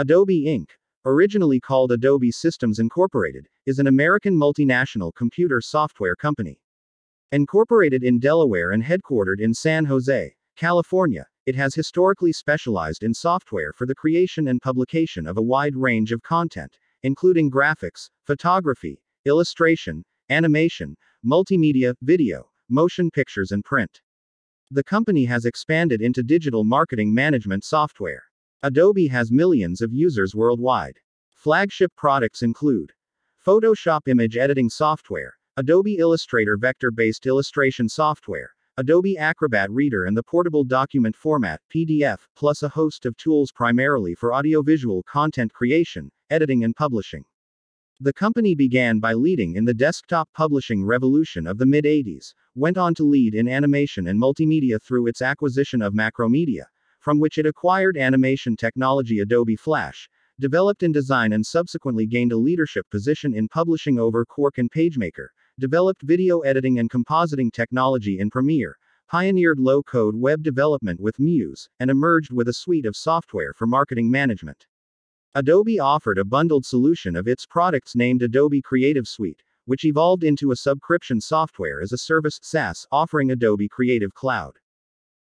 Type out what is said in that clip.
Adobe Inc., originally called Adobe Systems Incorporated, is an American multinational computer software company. Incorporated in Delaware and headquartered in San Jose, California, it has historically specialized in software for the creation and publication of a wide range of content, including graphics, photography, illustration, animation, multimedia, video, motion pictures, and print. The company has expanded into digital marketing management software. Adobe has millions of users worldwide. Flagship products include Photoshop image editing software, Adobe Illustrator vector based illustration software, Adobe Acrobat Reader, and the portable document format PDF, plus a host of tools primarily for audiovisual content creation, editing, and publishing. The company began by leading in the desktop publishing revolution of the mid 80s, went on to lead in animation and multimedia through its acquisition of Macromedia, from which it acquired animation technology Adobe Flash, developed InDesign and subsequently gained a leadership position in publishing over Quark and PageMaker, developed video editing and compositing technology in Premiere, pioneered low code web development with Muse, and emerged with a suite of software for marketing management. Adobe offered a bundled solution of its products named Adobe Creative Suite, which evolved into a subscription software as a service SaaS offering Adobe Creative Cloud.